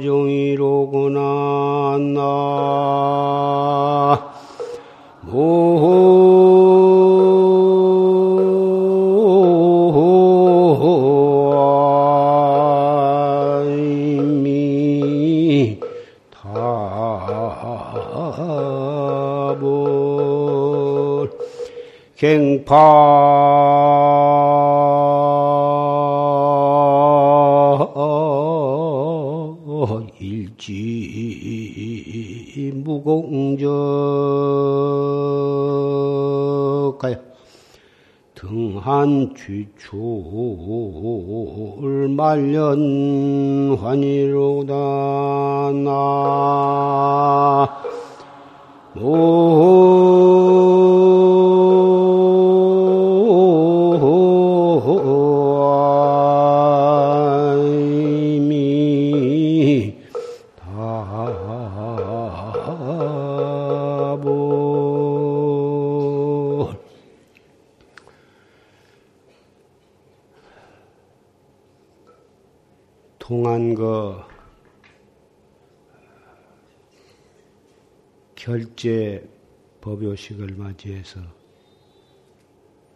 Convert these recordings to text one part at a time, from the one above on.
종이로구나 나. 갱파 말년 법요식을 맞이해서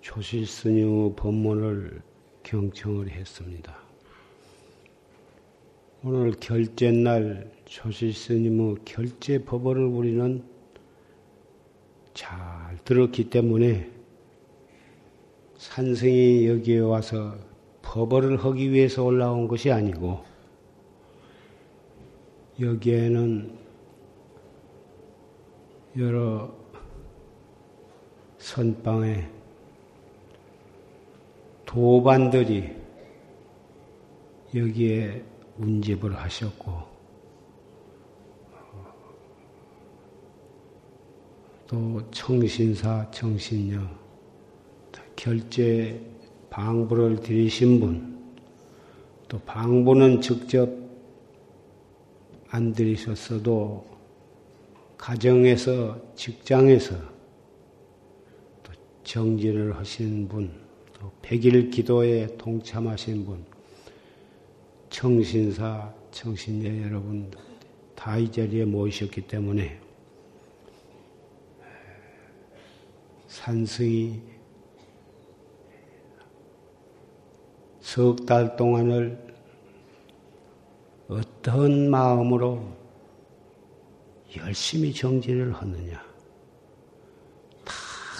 조실 스님의 법문을 경청을 했습니다. 오늘 결제 날 조실 스님의 결제 법어를 우리는 잘 들었기 때문에 산승이 여기에 와서 법어를 하기 위해서 올라온 것이 아니고 여기에는 여러 선방에 도반들이 여기에 운집을 하셨고 또 청신사, 청신녀 결제 방부를 드리신 분, 또 방부는 직접 안 드리셨어도 가정에서, 직장에서 또 정진을 하신 분, 또 백일 기도에 동참하신 분, 청신사, 청신녀 여러분 다 이 자리에 모이셨기 때문에 산승이 석 달 동안을 어떤 마음으로 열심히 정지를 하느냐.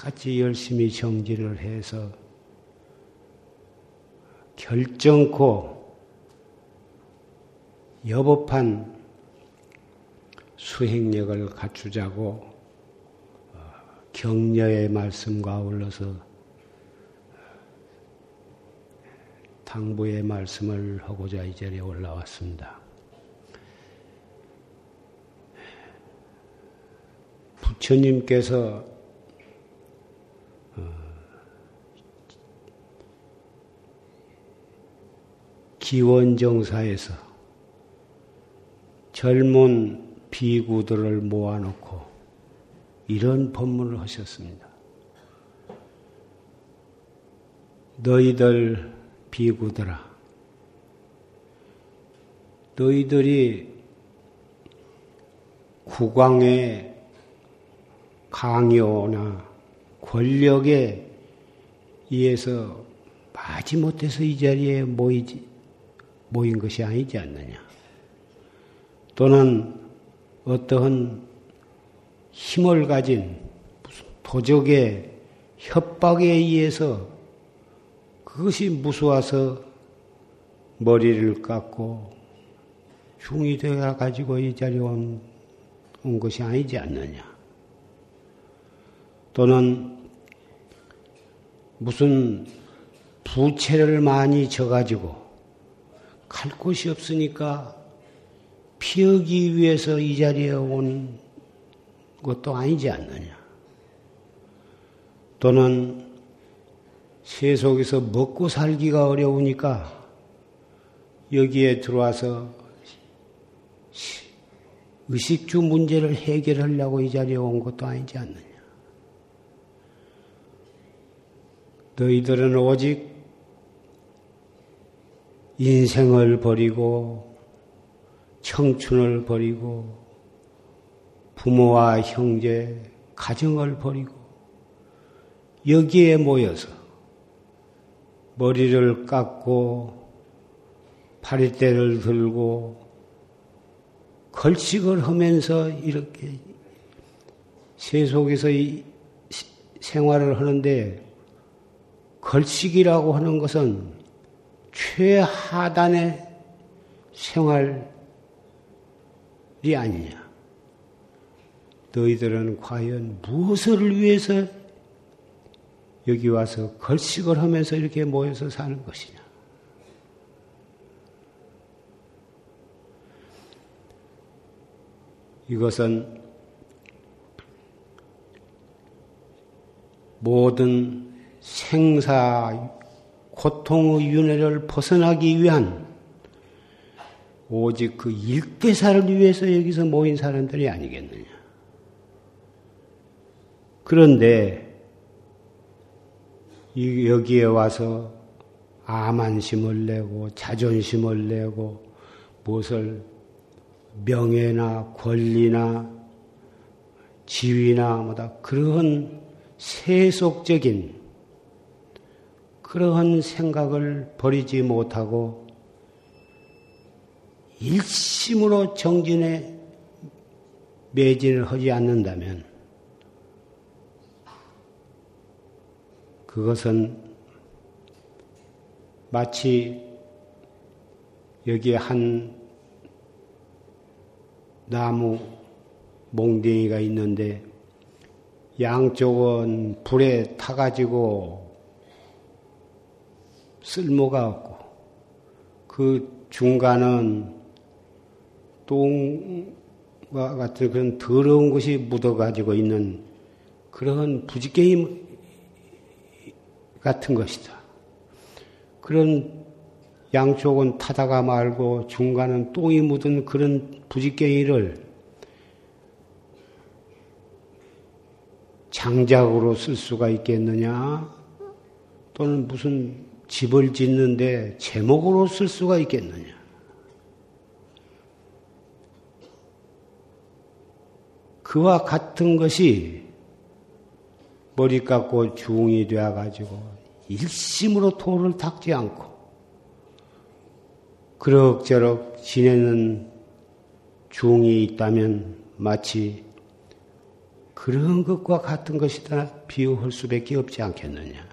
다 같이 열심히 정지를 해서 결정코 여법한 수행력을 갖추자고 격려의 말씀과 아울러서 당부의 말씀을 하고자 이 자리에 올라왔습니다. 부처님께서 기원정사에서 젊은 비구들을 모아놓고 이런 법문을 하셨습니다. 너희들 비구들아, 너희들이 국왕의 강요나 권력에 의해서 마지못해서 이 자리에 모이지, 모인 것이 아니지 않느냐. 또는 어떠한 힘을 가진 도적의 협박에 의해서 그것이 무서워서 머리를 깎고 중이 되어 가지고 이 자리에 온, 온 것이 아니지 않느냐. 또는 무슨 부채를 많이 져가지고 갈 곳이 없으니까 피하기 위해서 이 자리에 온 것도 아니지 않느냐. 또는 세속에서 먹고 살기가 어려우니까 여기에 들어와서 의식주 문제를 해결하려고 이 자리에 온 것도 아니지 않느냐. 너희들은 오직 인생을 버리고 청춘을 버리고 부모와 형제, 가정을 버리고 여기에 모여서 머리를 깎고 파리대를 들고 걸식을 하면서 이렇게 세속에서 생활을 하는데 걸식이라고 하는 것은 최하단의 생활이 아니냐. 너희들은 과연 무엇을 위해서 여기 와서 걸식을 하면서 이렇게 모여서 사는 것이냐? 이것은 모든 생사 고통의 윤회를 벗어나기 위한 오직 그 일대사를 위해서 여기서 모인 사람들이 아니겠느냐. 그런데 여기에 와서 암한심을 내고 자존심을 내고 무엇을 명예나 권리나 지위나 뭐다 그러한 세속적인 그러한 생각을 버리지 못하고 일심으로 정진에 매진을 하지 않는다면 그것은 마치 여기에 한 나무 몽댕이가 있는데 양쪽은 불에 타가지고 쓸모가 없고 그 중간은 똥과 같은 그런 더러운 것이 묻어가지고 있는 그런 부지게임 같은 것이다. 그런 양쪽은 타다가 말고 중간은 똥이 묻은 그런 부지깽이를 장작으로 쓸 수가 있겠느냐? 또는 무슨 집을 짓는데 제목으로 쓸 수가 있겠느냐? 그와 같은 것이 머리 깎고 중이 되어가지고 일심으로 도를 닦지 않고 그럭저럭 지내는 중이 있다면 마치 그런 것과 같은 것이다 비유할 수밖에 없지 않겠느냐.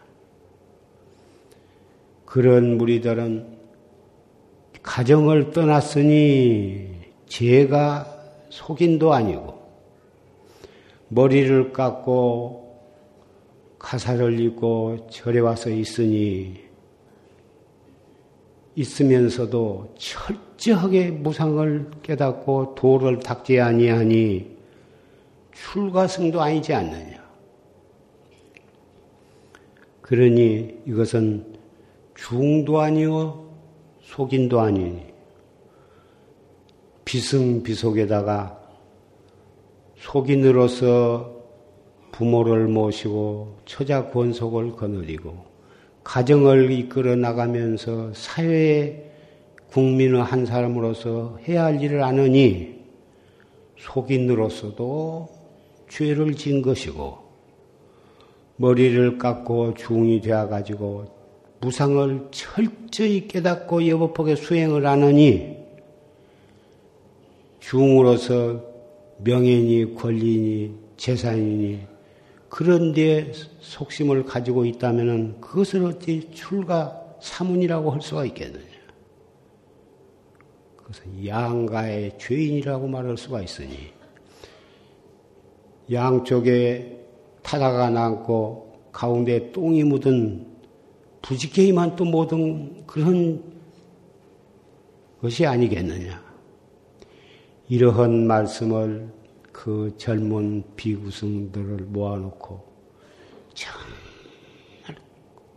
그런 무리들은 가정을 떠났으니 죄가 속인도 아니고 머리를 깎고 가사를 입고 절에 와서 있으니 있으면서도 철저하게 무상을 깨닫고 도를 닦지 아니하니 출가승도 아니지 않느냐. 그러니 이것은 중도 아니요 속인도 아니니 비승비속에다가 속인으로서 부모를 모시고 처자 권속을 거느리고 가정을 이끌어 나가면서 사회의 국민의 한 사람으로서 해야 할 일을 아느니 속인으로서도 죄를 진 것이고 머리를 깎고 중이 되어 가지고 무상을 철저히 깨닫고 여법하게 수행을 하느니 중으로서 명예니 권리니 재산이니 그런 데 속심을 가지고 있다면 그것을 어찌 출가 사문이라고 할 수가 있겠느냐. 그것은 양가의 죄인이라고 말할 수가 있으니 양쪽에 타다가 남고 가운데 똥이 묻은 부지게이만 또 모든 그런 것이 아니겠느냐. 이러한 말씀을 그 젊은 비구승들을 모아놓고 정말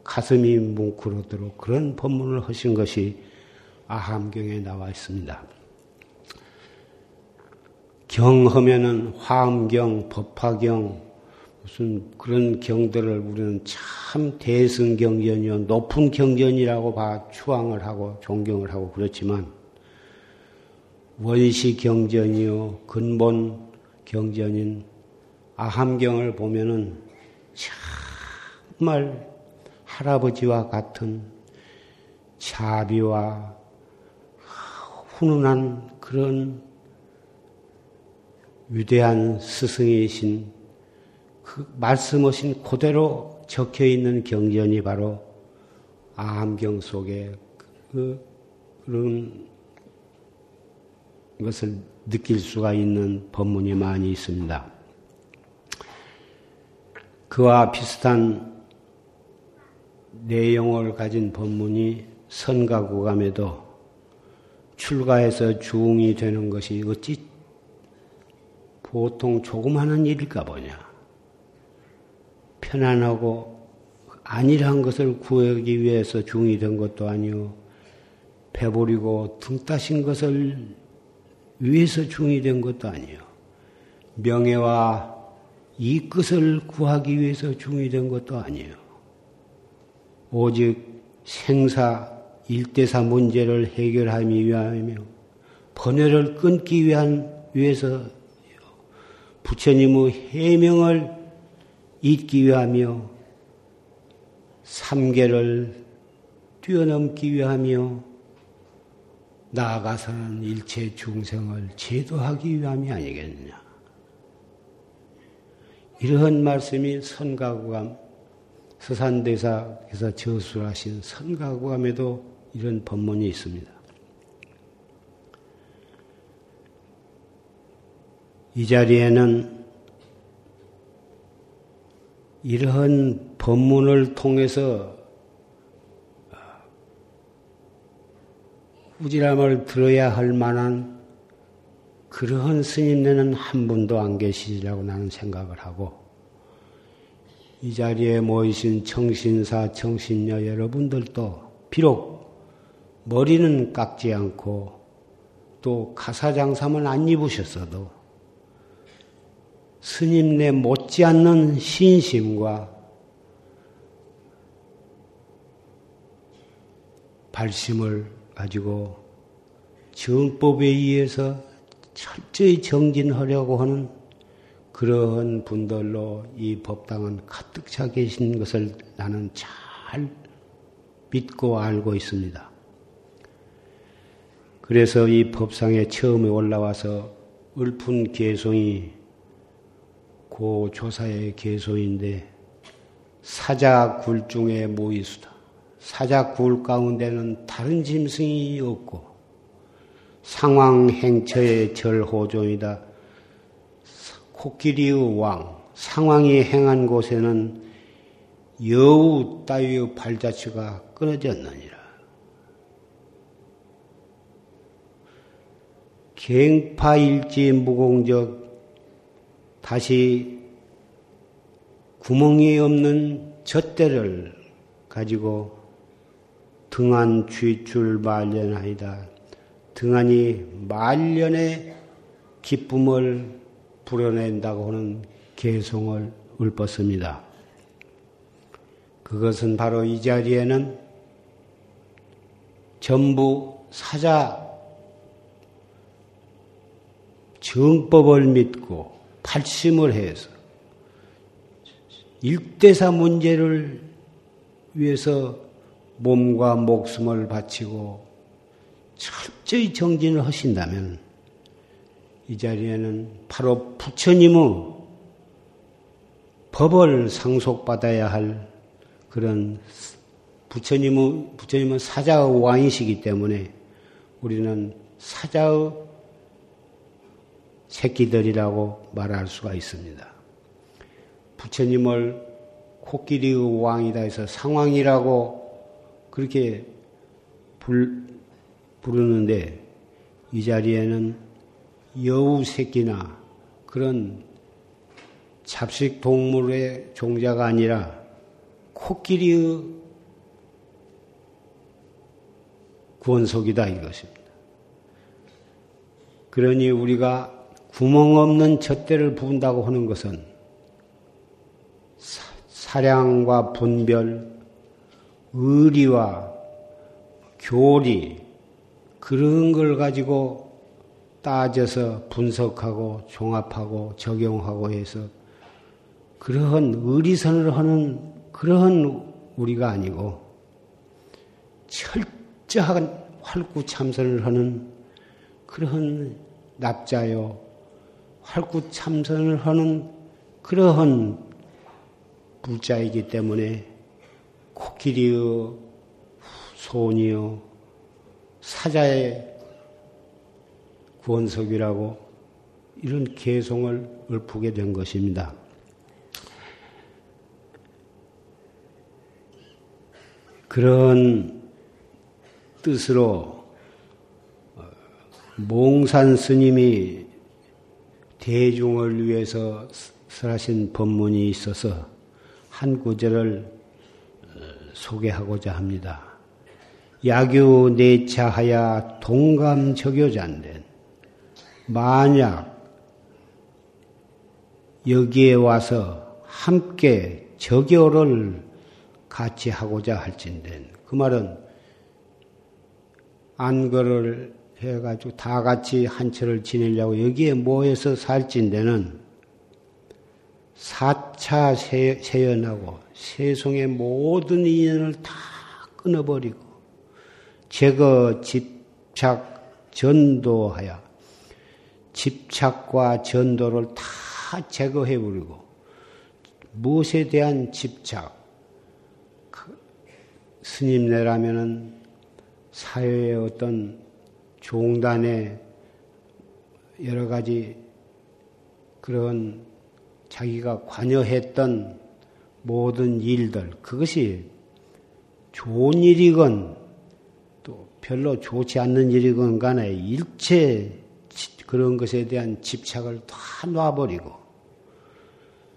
가슴이 뭉클하도록 그런 법문을 하신 것이 아함경에 나와 있습니다. 경하면은 화엄경, 법화경, 무슨 그런 경들을 우리는 참 대승경전이요, 높은 경전이라고 봐 추앙을 하고 존경을 하고 그렇지만 원시 경전이요, 근본 경전인 아함경을 보면은 정말 할아버지와 같은 자비와 훈훈한 그런 위대한 스승이신 그 말씀하신 그대로 적혀 있는 경전이 바로 아함경 속에 그, 그런 것을 느낄 수가 있는 법문이 많이 있습니다. 그와 비슷한 내용을 가진 법문이 선가구감에도 출가해서 중이 되는 것이 어찌 보통 조그마한 일일까 보냐. 편안하고 안일한 것을 구하기 위해서 중이 된 것도 아니요. 배부리고 등 따신 것을 위해서 중이 된 것도 아니요. 명예와 이 끝을 구하기 위해서 중이 된 것도 아니요. 오직 생사 일대사 문제를 해결하기 위하며 번뇌를 끊기 위한 위해서 부처님의 해명을 잊기 위하며 삼계를 뛰어넘기 위하며 나아가서는 일체 중생을 제도하기 위함이 아니겠느냐. 이러한 말씀이 선가구감, 서산대사께서 저술하신 선가구감에도 이런 법문이 있습니다. 이 자리에는 이러한 법문을 통해서 후지람을 들어야 할 만한 그러한 스님네는 한 분도 안 계시리라고 나는 생각을 하고 이 자리에 모이신 청신사, 청신녀 여러분들도 비록 머리는 깎지 않고 또 가사장삼은 안 입으셨어도 스님네 못지않는 신심과 발심을 가지고 정법에 의해서 철저히 정진하려고 하는 그러한 분들로 이 법당은 가득 차 계신 것을 나는 잘 믿고 알고 있습니다. 그래서 이 법상에 처음에 올라와서 을푼 개송이 고 조사의 개소인데 사자굴 중에 모이수다. 사자굴 가운데는 다른 짐승이 없고 상황 행처의 절호종이다. 코끼리의 왕, 상황이 행한 곳에는 여우 따위의 발자취가 끊어졌느니라. 갱파일지 무공적 다시 구멍이 없는 젖대를 가지고 등한 쥐줄 말년하이다. 등한이 말년의 기쁨을 불어낸다고 하는 개송을 읊었습니다. 그것은 바로 이 자리에는 전부 사자 정법을 믿고 발심을 해서 일대사 문제를 위해서 몸과 목숨을 바치고 철저히 정진을 하신다면 이 자리에는 바로 부처님의 법을 상속받아야 할 그런 부처님의, 부처님은 사자의 왕이시기 때문에 우리는 사자의 새끼들이라고 말할 수가 있습니다. 부처님을 코끼리의 왕이다 해서 상왕이라고 그렇게 불, 부르는데 이 자리에는 여우 새끼나 그런 잡식 동물의 종자가 아니라 코끼리의 구원속이다 이것입니다. 그러니 우리가 구멍 없는 젖대를 부은다고 하는 것은 사량과 분별, 의리와 교리, 그런 걸 가지고 따져서 분석하고 종합하고 적용하고 해서 그러한 의리선을 하는 그러한 우리가 아니고 철저한 활구 참선을 하는 그러한 납자요 활구 참선을 하는 그러한 불자이기 때문에 코끼리의 손이요 사자의 구원석이라고 이런 개송을 읊게 된 것입니다. 그런 뜻으로 어, 몽산 스님이 대중을 위해서 설하신 법문이 있어서 한 구절을 어, 소개하고자 합니다. 야교 내차하야 동감 적교자인데 만약 여기에 와서 함께 적교를 같이 하고자 할진된 그 말은 안거를 해가지고 다 같이 한철을 지내려고 여기에 모여서 살진대는 사차 세연하고 세송의 모든 인연을 다 끊어버리고 제거 집착 전도하여 집착과 전도를 다 제거해버리고 무엇에 대한 집착, 스님네라면은 사회의 어떤 종단의 여러 가지 그런 자기가 관여했던 모든 일들, 그것이 좋은 일이건 또 별로 좋지 않는 일이건 간에 일체 그런 것에 대한 집착을 다 놔버리고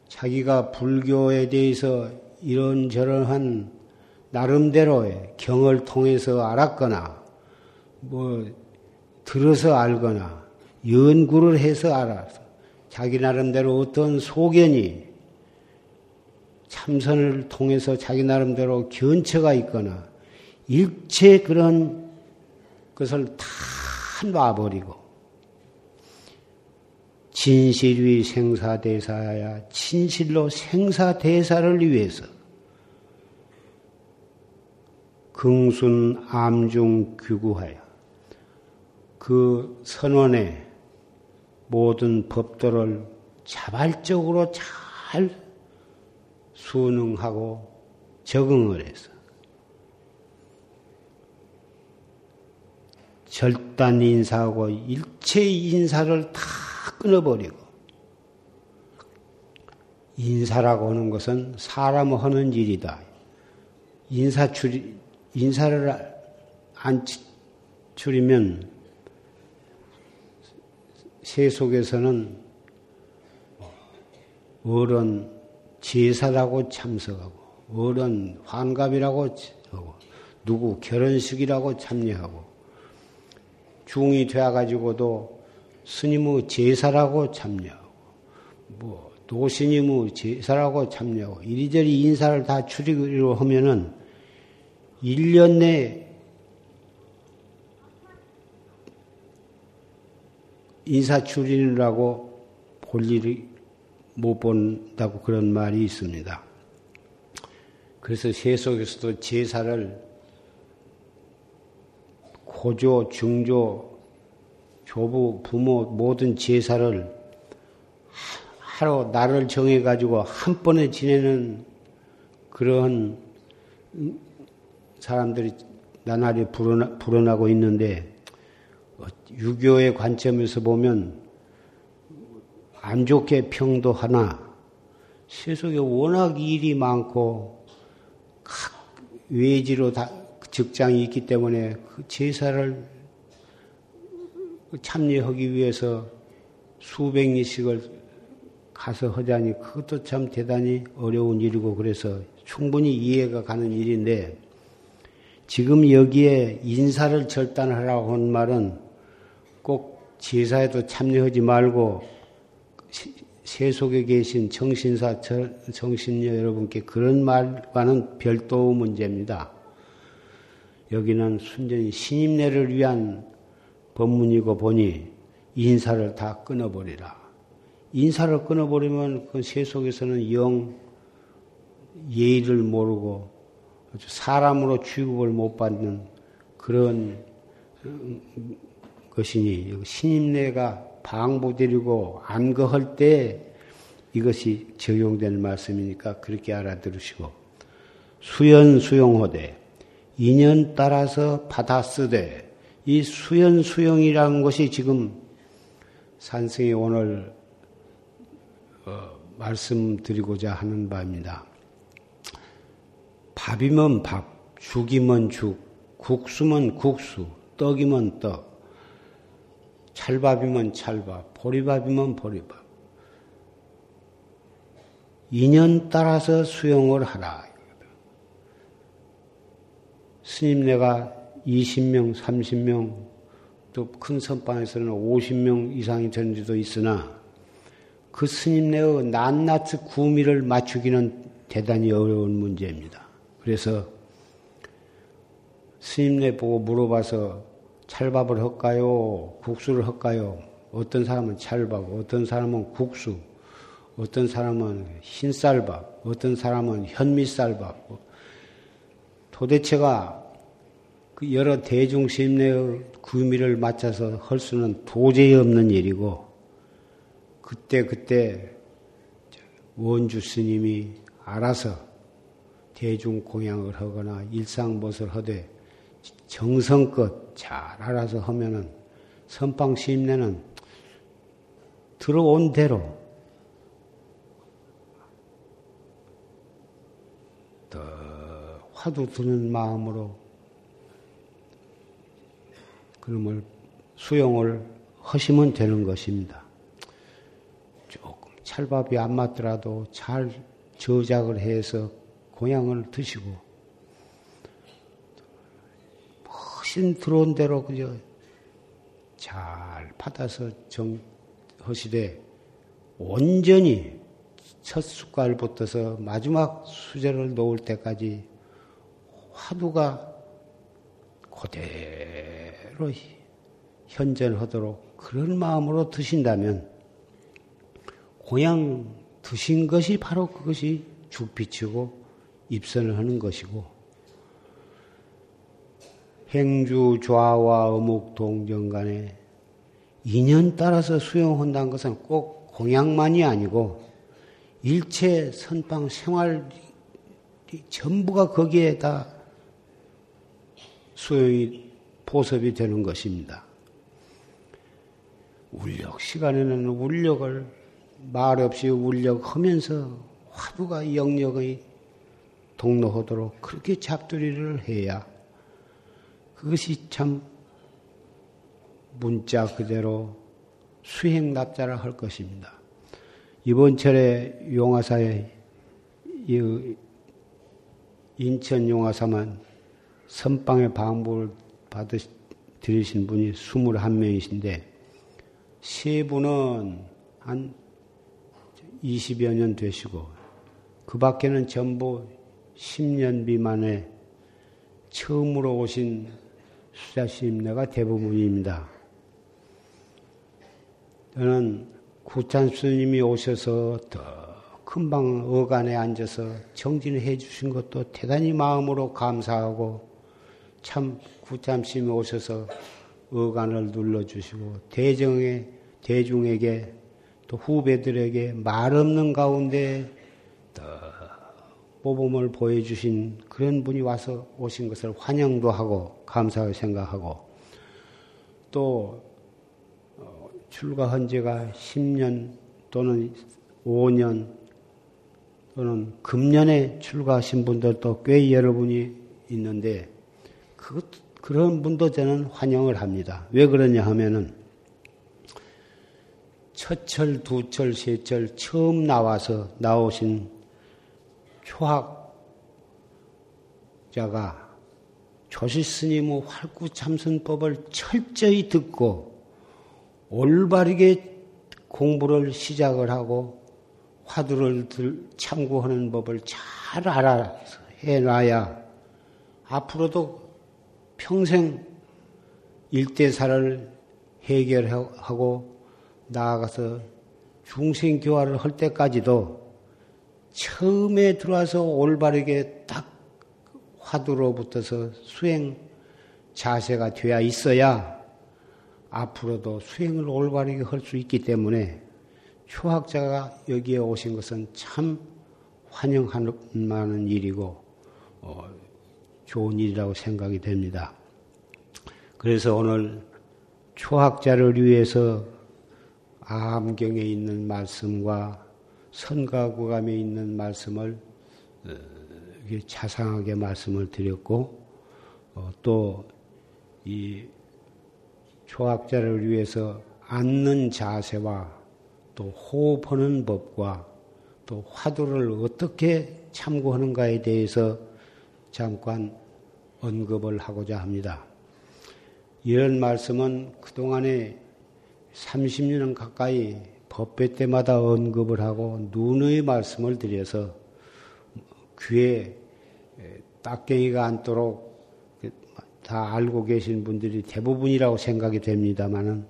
자기가 불교에 대해서 이런저런한 나름대로의 경을 통해서 알았거나, 뭐, 들어서 알거나, 연구를 해서 알아서, 자기 나름대로 어떤 소견이 참선을 통해서 자기 나름대로 견처가 있거나, 일체 그런 것을 다 놔버리고, 진실위 생사대사야, 진실로 생사대사를 위해서, 긍순 암중 규구하여 그 선원의 모든 법도를 자발적으로 잘 수능하고 적응을 해서 절단 인사하고 일체 인사를 다 끊어버리고 인사라고 하는 것은 사람 하는 일이다. 인사 출 인사를 안 줄이면 세속에서는 어른 제사라고 참석하고 어른 환갑이라고 하고 누구 결혼식이라고 참여하고 중이 되어가지고도 스님의 제사라고 참여하고 뭐 도스님의 제사라고 참여하고 이리저리 인사를 다 줄이기로 하면은 1년 내에 인사 줄이느라고 볼 일이 못 본다고 그런 말이 있습니다. 그래서 세속에서도 제사를 고조, 중조, 조부, 부모 모든 제사를 하루 날을 정해 가지고 한 번에 지내는 그런 사람들이 나날이 불어나, 불어나고 있는데 어, 유교의 관점에서 보면 안 좋게 평도하나 세속에 워낙 일이 많고 각 외지로 다 직장이 있기 때문에 그 제사를 참여하기 위해서 수백 리씩을 가서 하자니 그것도 참 대단히 어려운 일이고 그래서 충분히 이해가 가는 일인데 지금 여기에 인사를 절단하라고 한 말은 꼭 제사에도 참여하지 말고 세속에 계신 정신사, 정신녀 여러분께 그런 말과는 별도 문제입니다. 여기는 순전히 신임내를 위한 법문이고 보니 인사를 다 끊어버리라. 인사를 끊어버리면 그 세속에서는 영 예의를 모르고 사람으로 취급을 못 받는 그런 것이니 신임내가 방부드리고 안거할 때 이것이 적용되는 말씀이니까 그렇게 알아들으시고 수연 수용호되 인연 따라서 받아 쓰되 이 수연 수용이라는 것이 지금 산승이 오늘 어, 말씀드리고자 하는 바입니다. 밥이면 밥, 죽이면 죽, 국수면 국수, 떡이면 떡, 찰밥이면 찰밥, 보리밥이면 보리밥. 인연 따라서 수용을 하라. 스님 내가 20명, 30명, 또 큰 선방에서는 50명 이상이 되는 데도 있으나 그 스님네의 낱낱이 구미를 맞추기는 대단히 어려운 문제입니다. 그래서 스님네 보고 물어봐서 찰밥을 할까요? 국수를 할까요? 어떤 사람은 찰밥, 어떤 사람은 국수, 어떤 사람은 흰쌀밥, 어떤 사람은 현미쌀밥. 도대체가 그 여러 대중심내의 구미를 맞춰서 할 수는 도저히 없는 일이고, 그때 그때 원주 스님이 알아서 대중 공양을 하거나 일상 못을 하되 정성껏 잘 알아서 하면은 선방 심내는 들어온 대로 더 화두 드는 마음으로 그놈을 수용을 하시면 되는 것입니다. 조금 찰밥이 안 맞더라도 잘 저작을 해서 공양을 드시고 훨씬 들어온 대로 그저 잘 받아서 정하시되 온전히 첫 숟갈부터서 마지막 수저를 놓을 때까지 화두가 그대로 현전하도록 그런 마음으로 드신다면 고향 드신 것이 바로 그것이 죽비치고 입선을 하는 것이고 행주 좌와 어묵 동정 간에 인연 따라서 수용한다는 것은 꼭 공양만이 아니고 일체 선방 생활 전부가 거기에 다 수용이 보섭이 되는 것입니다. 울력 시간에는 울력을 말없이 울력하면서 화두가 영역의 동로하도록 그렇게 잡두리를 해야 그것이 참 문자 그대로 수행 납자라 할 것입니다. 이번 철에 용화사에 인천 용화사만 선방의 방부를 받으 들으신 분이 21명이신데 세 분은 한 20여 년 되시고 그 밖에는 전부 10년 미만에 처음으로 오신 수자스님네가 대부분입니다. 저는 구찬 스님이 오셔서 더 금방 어간에 앉아서 정진해 주신 것도 대단히 마음으로 감사하고 참 구찬 스님이 오셔서 어간을 눌러주시고 대정에 대중에게 또 후배들에게 말 없는 가운데 더 모범을 보여주신 그런 분이 와서 오신 것을 환영도 하고 감사하게 생각하고 또 어, 출가한 지가 10년 또는 5년 또는 금년에 출가하신 분들도 꽤 여러분이 있는데 그 그런 분도 저는 환영을 합니다. 왜 그러냐 하면은 첫철, 두철, 세철 처음 나와서 나오신 초학자가 조시 스님의 활구 참선법을 철저히 듣고 올바르게 공부를 시작을 하고 화두를 참고하는 법을 잘 알아서 해놔야 앞으로도 평생 일대사를 해결하고 나아가서 중생교화를 할 때까지도 처음에 들어와서 올바르게 딱 화두로 붙어서 수행 자세가 되어 있어야 앞으로도 수행을 올바르게 할 수 있기 때문에 초학자가 여기에 오신 것은 참 환영할 만한 일이고 어, 좋은 일이라고 생각이 됩니다. 그래서 오늘 초학자를 위해서 암경에 있는 말씀과 선가구감에 있는 말씀을 어, 자상하게 말씀을 드렸고 어, 또이 초학자를 위해서 앉는 자세와 또 호흡하는 법과 또 화두를 어떻게 참고하는가에 대해서 잠깐 언급을 하고자 합니다. 이런 말씀은 그동안에 30년 가까이 법회 때마다 언급을 하고 눈의 말씀을 드려서 귀에 딱갱이가 않도록 다 알고 계신 분들이 대부분이라고 생각이 됩니다만은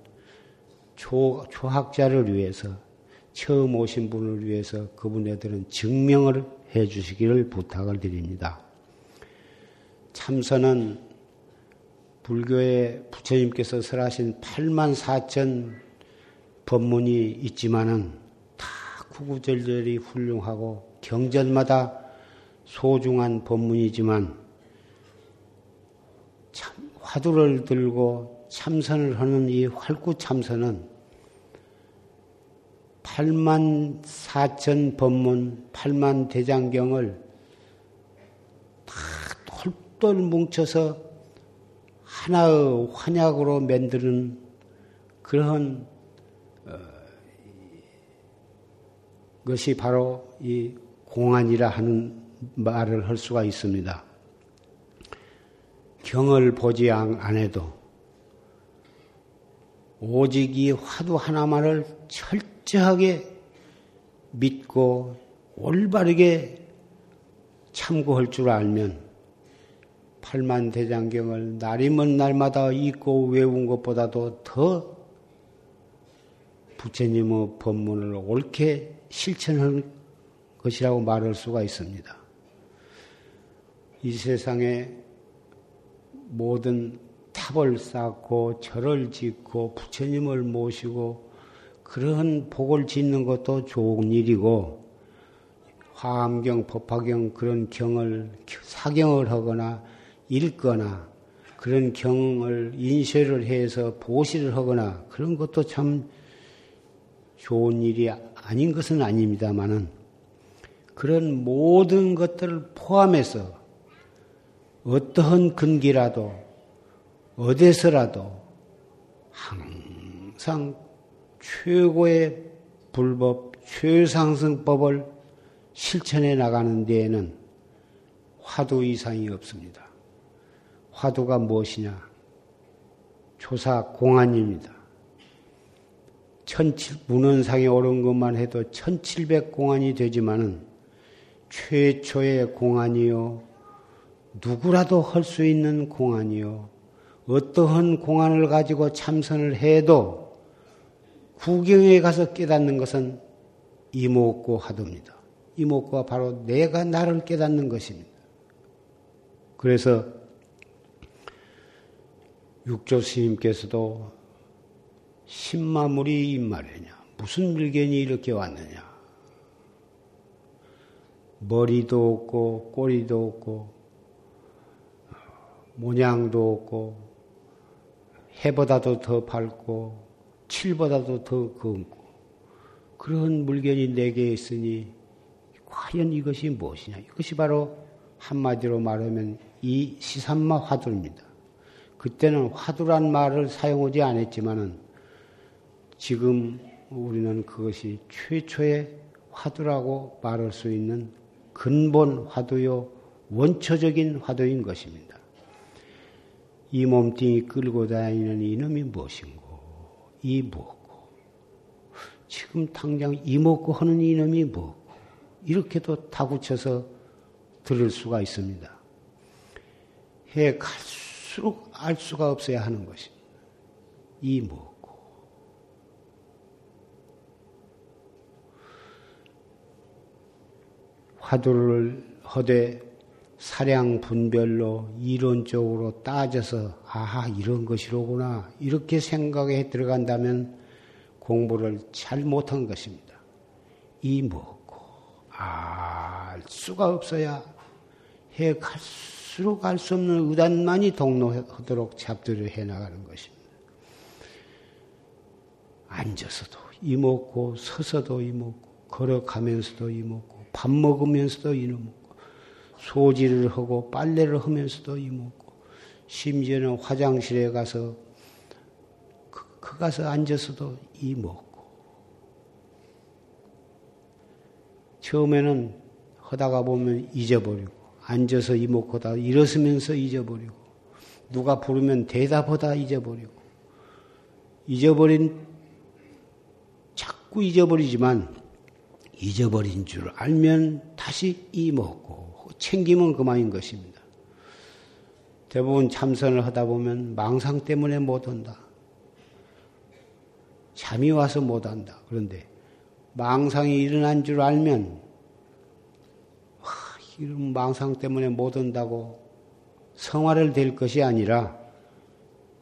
초, 초학자를 위해서 처음 오신 분을 위해서 그분들은 증명을 해 주시기를 부탁을 드립니다. 참선은 불교의 부처님께서 설하신 8만 4천 법문이 있지만은 다 구구절절히 훌륭하고 경전마다 소중한 법문이지만 참 화두를 들고 참선을 하는 이 활구 참선은 8만 4천 법문, 8만 대장경을 다 똘똘 뭉쳐서 하나의 환약으로 만드는 그런 것이 바로 이 공안이라 하는 말을 할 수가 있습니다. 경을 보지 안 해도 오직 이 화두 하나만을 철저하게 믿고 올바르게 참고할 줄 알면 팔만 대장경을 날이면 날마다 읽고 외운 것보다도 더 부처님의 법문을 옳게 실천할 것이라고 말할 수가 있습니다. 이 세상에 모든 탑을 쌓고 절을 짓고 부처님을 모시고 그런 복을 짓는 것도 좋은 일이고 화엄경, 법화경 그런 경을 사경을 하거나 읽거나 그런 경을 인쇄를 해서 보시를 하거나 그런 것도 참 좋은 일이 아닌 것은 아닙니다만은 그런 모든 것들을 포함해서 어떠한 근기라도 어디서라도 항상 최고의 불법, 최상승법을 실천해 나가는 데에는 화두 이상이 없습니다. 화두가 무엇이냐? 조사 공안입니다. 천칠, 문헌상에 오른 것만 해도 1700공안이 되지만은 최초의 공안이요. 누구라도 할 수 있는 공안이요. 어떠한 공안을 가지고 참선을 해도 구경에 가서 깨닫는 것은 이목고 하도입니다. 이목고가 바로 내가 나를 깨닫는 것입니다. 그래서 육조 스님께서도 신마물이 임마려냐 무슨 물견이 이렇게 왔느냐 머리도 없고 꼬리도 없고 모양도 없고 해보다도 더 밝고 칠보다도 더 검고 그런 물건이 내게 있으니 과연 이것이 무엇이냐? 이것이 바로 한마디로 말하면 이 시산마 화두입니다. 그때는 화두란 말을 사용하지 않았지만은 지금 우리는 그것이 최초의 화두라고 말할 수 있는 근본 화두요, 원초적인 화두인 것입니다. 이 몸뚱이 끌고 다니는 이놈이 무엇인고, 이 무엇고, 지금 당장 이 먹고 하는 이놈이 무엇고, 이렇게도 다구쳐서 들을 수가 있습니다. 해 갈수록 알 수가 없어야 하는 것입니다. 이무엇고. 화두를 허되 사량 분별로 이론적으로 따져서 아하 이런 것이로구나 이렇게 생각에 들어간다면 공부를 잘 못한 것입니다. 이 뭐고 알 수가 없어야 해 갈수록 알 수 없는 의단만이 동로하도록 잡들을 해 나가는 것입니다. 앉아서도 이먹고 서서도 이먹고 걸어가면서도 이먹고 밥 먹으면서도 이먹고 소지를 하고 빨래를 하면서도 이먹고 심지어는 화장실에 가서 그, 그 가서 앉아서도 이먹고. 처음에는 하다가 보면 잊어버리고 앉아서 이먹고다 일어서면서 잊어버리고 누가 부르면 대답하다 잊어버리고 잊어버린 자꾸 잊어버리지만 잊어버린 줄 알면 다시 이먹고 챙기면 그만인 것입니다. 대부분 참선을 하다 보면 망상 때문에 못 온다. 잠이 와서 못 한다. 그런데 망상이 일어난 줄 알면 와, 이런 망상 때문에 못 온다고 성화를 될 것이 아니라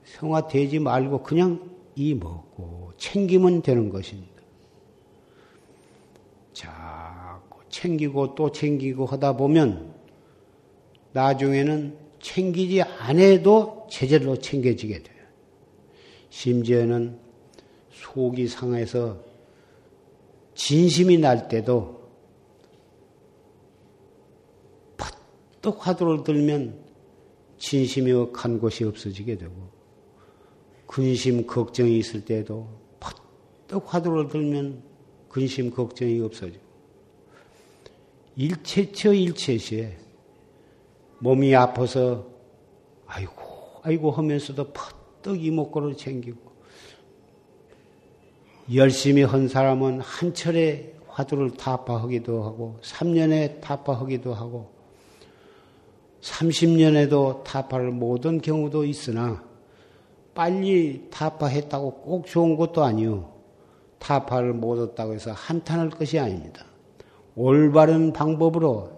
성화 되지 말고 그냥 이 먹고 챙기면 되는 것입니다. 자꾸 챙기고 또 챙기고 하다 보면 나중에는 챙기지 않아도 제대로 챙겨지게 돼요. 심지어는 속이 상해서 진심이 날 때도 팍떡 화두를 들면 진심이 간 곳이 없어지게 되고 근심 걱정이 있을 때도 팍떡 화두를 들면 근심 걱정이 없어지고 일체처 일체시에 몸이 아파서 아이고 아이고 하면서도 퍼뜩 이목구를 챙기고 열심히 한 사람은 한 철에 화두를 타파하기도 하고 3년에 타파하기도 하고 30년에도 타파를 못한 경우도 있으나 빨리 타파했다고 꼭 좋은 것도 아니요. 타파를 못 얻었다고 해서 한탄할 것이 아닙니다. 올바른 방법으로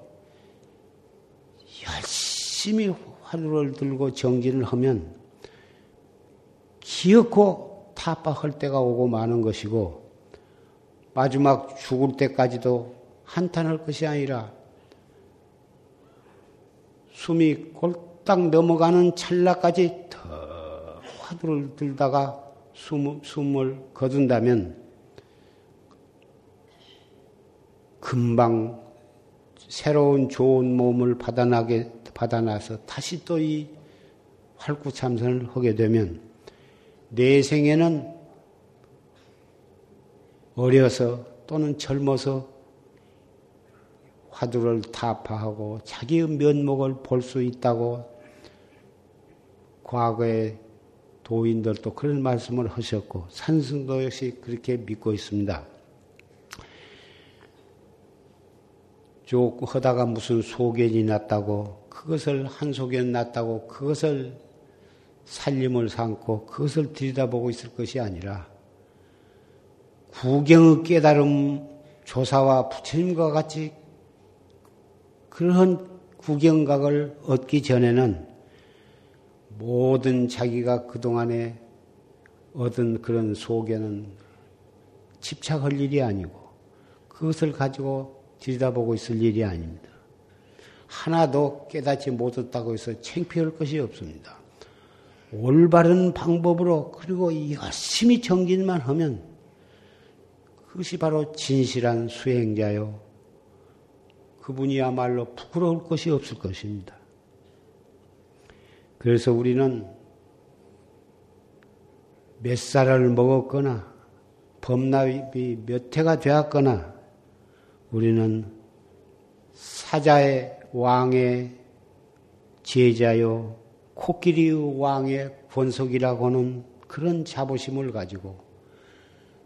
열심히 화두를 들고 정진을 하면 기어코 타파할 때가 오고 마는 것이고 마지막 죽을 때까지도 한탄할 것이 아니라 숨이 골딱 넘어가는 찰나까지 더 화두를 들다가 숨, 숨을 거둔다면 금방 새로운 좋은 몸을 받아나게 받아나서 다시 또 이 활구참선을 하게 되면 내 생에는 어려서 또는 젊어서 화두를 타파하고 자기의 면목을 볼 수 있다고 과거에 도인들도 그런 말씀을 하셨고 산승도 역시 그렇게 믿고 있습니다. 좋고 하다가 무슨 소견이 났다고 그것을 한 소견 났다고 그것을 살림을 삼고 그것을 들여다보고 있을 것이 아니라 구경의 깨달음 조사와 부처님과 같이 그런 구경각을 얻기 전에는 모든 자기가 그동안에 얻은 그런 소견은 집착할 일이 아니고 그것을 가지고 들여다보고 있을 일이 아닙니다. 하나도 깨닫지 못했다고 해서 챙피할 것이 없습니다. 올바른 방법으로 그리고 열심히 정진만 하면 그것이 바로 진실한 수행자요. 그분이야말로 부끄러울 것이 없을 것입니다. 그래서 우리는 몇 살을 먹었거나 범납이 몇 해가 되었거나 우리는 사자의 왕의 제자요 코끼리 왕의 권속이라고 는 그런 자부심을 가지고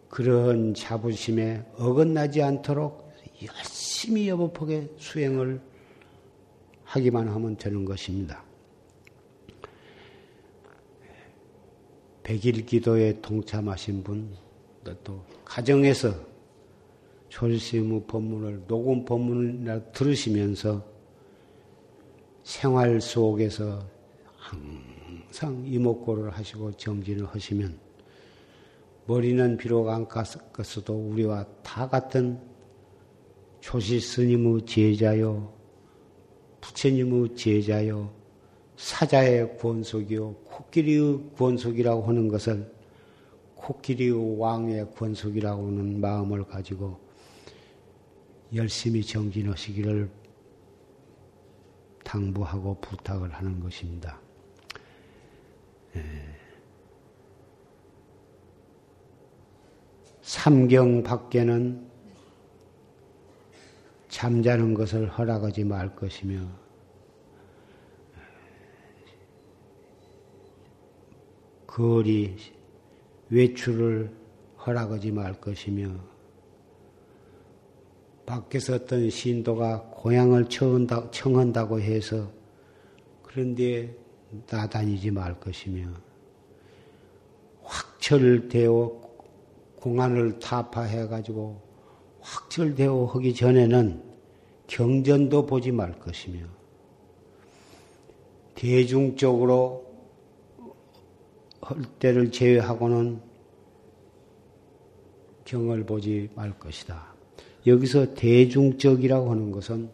그런 자부심에 어긋나지 않도록 열심히 여법하게 수행을 하기만 하면 되는 것입니다. 백일 기도에 동참하신 분, 또 가정에서 조실시무 법문을 녹음 법문을 들으시면서 생활 속에서 항상 이목고를 하시고 정진을 하시면 머리는 비록 안 깠어도 우리와 다 같은 조시 스님의 제자요, 부처님의 제자요, 사자의 권속이요, 코끼리의 권속이라고 하는 것을 코끼리의 왕의 권속이라고 하는 마음을 가지고 열심히 정진하시기를 당부하고 부탁을 하는 것입니다. 예. 삼경 밖에는 잠자는 것을 허락하지 말 것이며 거리 외출을 허락하지 말 것이며 밖에서 어떤 신도가 고향을 청한다, 청한다고 해서 그런데 나다니지 말 것이며 확철되어 공안을 타파해 가지고 확철되어 하기 전에는 경전도 보지 말 것이며 대중적으로 할 때를 제외하고는 경을 보지 말 것이다. 여기서 대중적이라고 하는 것은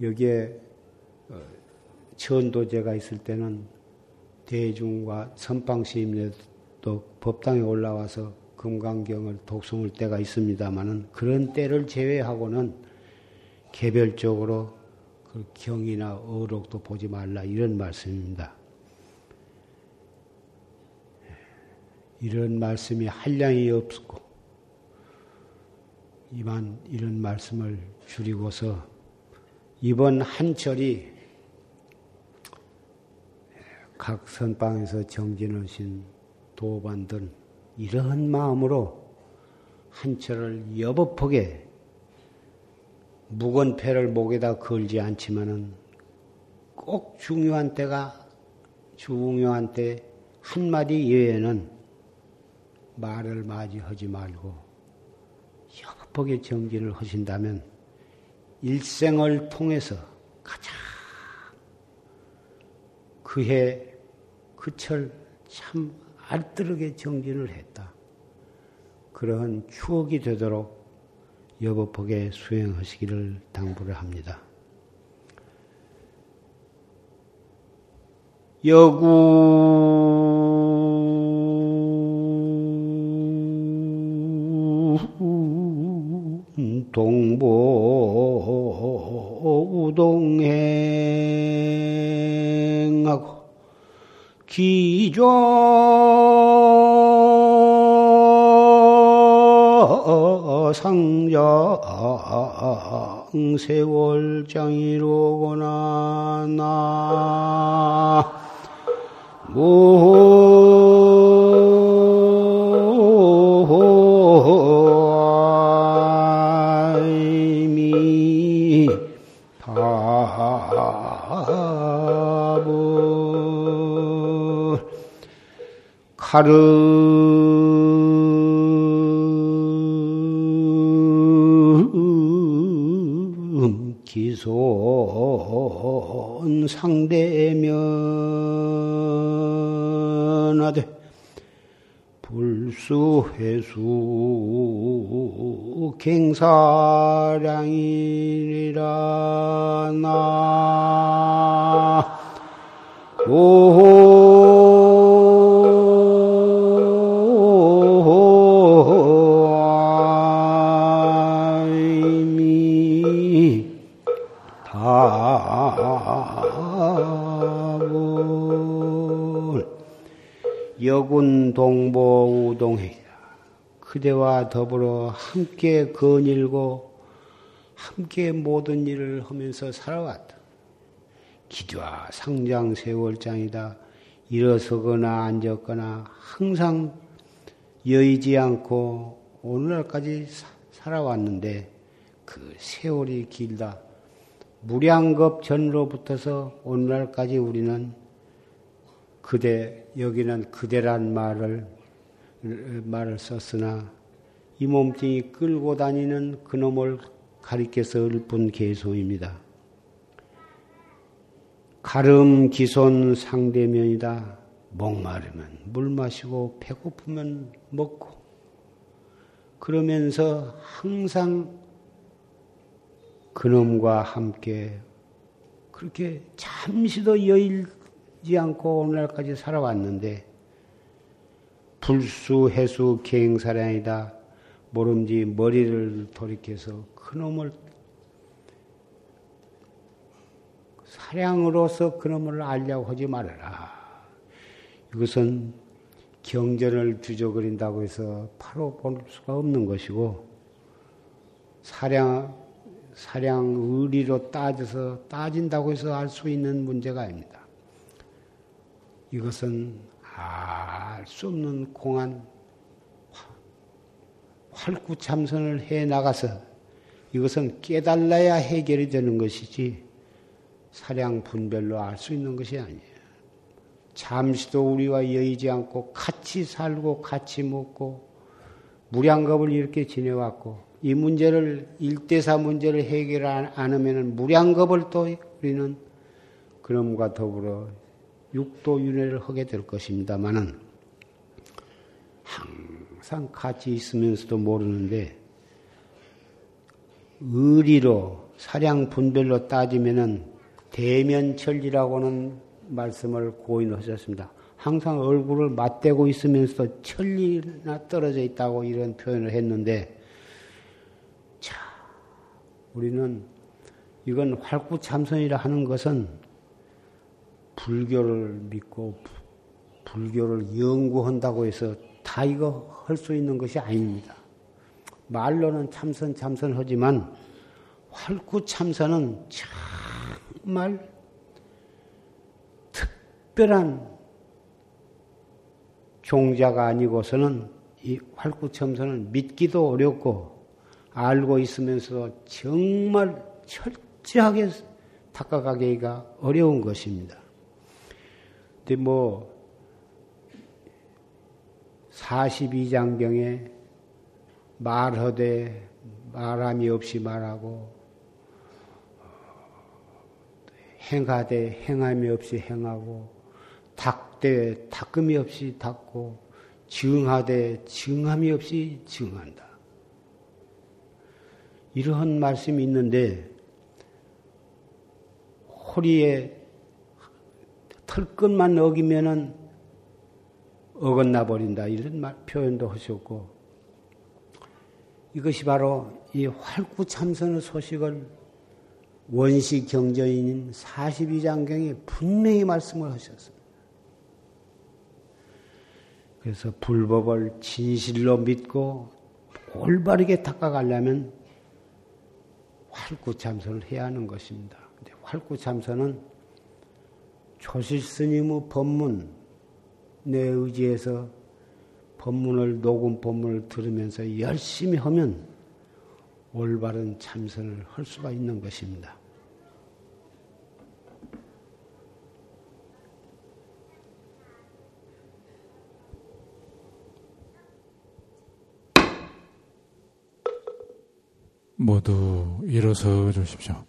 여기에 어, 천도제가 있을 때는 대중과 선방시임도 법당에 올라와서 금강경을 독송할 때가 있습니다만은 그런 때를 제외하고는 개별적으로 그 경이나 어록도 보지 말라 이런 말씀입니다. 이런 말씀이 한량이 없고 이만 이런 말씀을 줄이고서 이번 한철이 각 선방에서 정진하신 도반들 이러한 마음으로 한철을 여법하게 무건패를 목에다 걸지 않지만은 꼭 중요한 때가 중요한 때 한마디 예에는 말을 맞이하지 말고 협복의 정진을 하신다면 일생을 통해서 가장 그해 그철 참 알뜰하게 정진을 했다. 그러한 추억이 되도록 여법하게 수행하시기를 당부를 합니다. 여구 동보 우동행하고 기조 상장 세월장이로구나 나 하름 기손 상대면하되 불수 회수 갱사량이 라 나. 여군 동보 우동해이라. 그대와 더불어 함께 거닐고 함께 모든 일을 하면서 살아왔다. 기도와 상장 세월장이다. 일어서거나 앉았거나 항상 여의지 않고 오늘날까지 살아왔는데 그 세월이 길다. 무량겁 전로부터서 오늘날까지 우리는 그대 여기는 그대란 말을 말을 썼으나 이 몸뚱이 끌고 다니는 그놈을 가리켜서 읊은 개소입니다. 가름 기손 상대면이다. 목마르면 물 마시고 배고프면 먹고 그러면서 항상 그놈과 함께 그렇게 잠시도 여일지 않고 오늘날까지 살아왔는데 불수, 해수, 갱사량이다. 모름지 머리를 돌이켜서 그놈을 사량으로서 그놈을 알려고 하지 말아라. 이것은 경전을 뒤적거린다고 해서 바로 볼 수가 없는 것이고 사량 사량 의리로 따져서 따진다고 해서 알 수 있는 문제가 아닙니다. 이것은 알 수 없는 공안 활구참선을 해 나가서 이것은 깨달아야 해결이 되는 것이지 사량 분별로 알 수 있는 것이 아니에요. 잠시도 우리와 여의지 않고 같이 살고 같이 먹고 무량겁을 이렇게 지내왔고 이 문제를 일대사 문제를 해결 안 하면 무량겁을 또 우리는 그놈과 더불어 육도 윤회를 하게 될 것입니다만은 항상 같이 있으면서도 모르는데 의리로 사량 분별로 따지면은 대면천리라고는 말씀을 고인하셨습니다. 항상 얼굴을 맞대고 있으면서 천리나 떨어져 있다고 이런 표현을 했는데, 자, 우리는 이건 활구참선이라 하는 것은 불교를 믿고 불교를 연구한다고 해서 다 이거 할 수 있는 것이 아닙니다. 말로는 참선 참선 하지만 활구 참선은 정말 특별한 종자가 아니고서는 이 활구첨선은 믿기도 어렵고 알고 있으면서도 정말 철저하게 닦아가기가 어려운 것입니다. 근데 뭐 42장경에 말하되 말함이 없이 말하고 행하되 행함이 없이 행하고 닦되 닦음이 없이 닦고 증하되 증함이 없이 증한다. 이러한 말씀이 있는데 허리에 털끝만 어기면은 어긋나 버린다 이런 말, 표현도 하셨고 이것이 바로 이 활구참선의 소식을 원시 경전인 42장경에 분명히 말씀을 하셨습니다. 그래서 불법을 진실로 믿고 올바르게 닦아가려면 활구참선을 해야 하는 것입니다. 근데 활구참선은 조실 스님의 법문 내 의지에서 법문을 녹음 법문을 들으면서 열심히 하면 올바른 참선을 할 수가 있는 것입니다. 모두 일어서 주십시오.